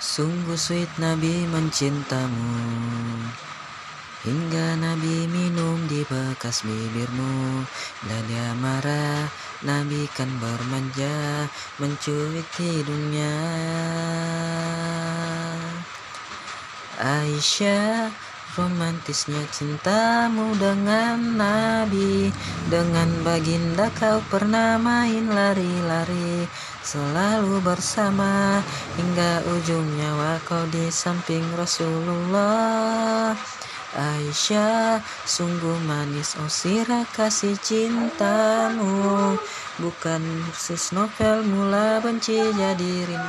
Sungguh sweet Nabi mencintamu. Hingga Nabi minum di bekas bibirmu. Bila dia marah Nabi kan bermanja Mencubit hidungnya. Aisyah Romantisnya cintamu dengan Nabi. Dengan baginda kau pernah main lari-lari. Selalu bersama hingga ujung nyawa kau di samping Rasulullah. Aisyah sungguh manis oh sirah kasih cintamu. Bukan khusus novel mula benci jadi rindu